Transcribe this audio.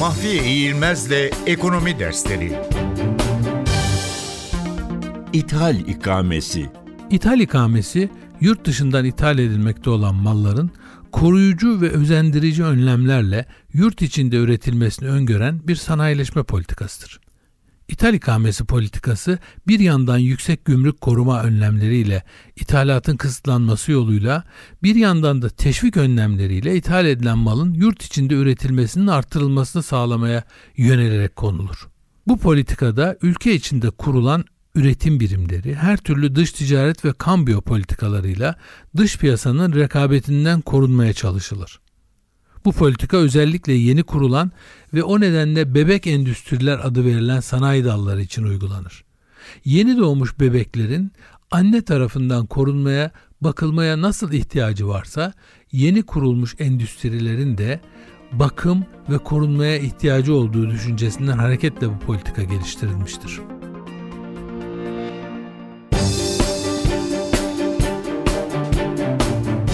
Mahfiye İğilmez'le Ekonomi Dersleri İthal ikamesi. İthal ikamesi, yurt dışından ithal edilmekte olan malların koruyucu ve özendirici önlemlerle yurt içinde üretilmesini öngören bir sanayileşme politikasıdır. İthal ikamesi politikası bir yandan yüksek gümrük koruma önlemleriyle ithalatın kısıtlanması yoluyla bir yandan da teşvik önlemleriyle ithal edilen malın yurt içinde üretilmesinin artırılmasını sağlamaya yönelerek konulur. Bu politikada ülke içinde kurulan üretim birimleri her türlü dış ticaret ve kambiyo politikalarıyla dış piyasanın rekabetinden korunmaya çalışılır. Bu politika özellikle yeni kurulan ve o nedenle bebek endüstriler adı verilen sanayi dalları için uygulanır. Yeni doğmuş bebeklerin anne tarafından korunmaya, bakılmaya nasıl ihtiyacı varsa yeni kurulmuş endüstrilerin de bakım ve korunmaya ihtiyacı olduğu düşüncesinden hareketle bu politika geliştirilmiştir.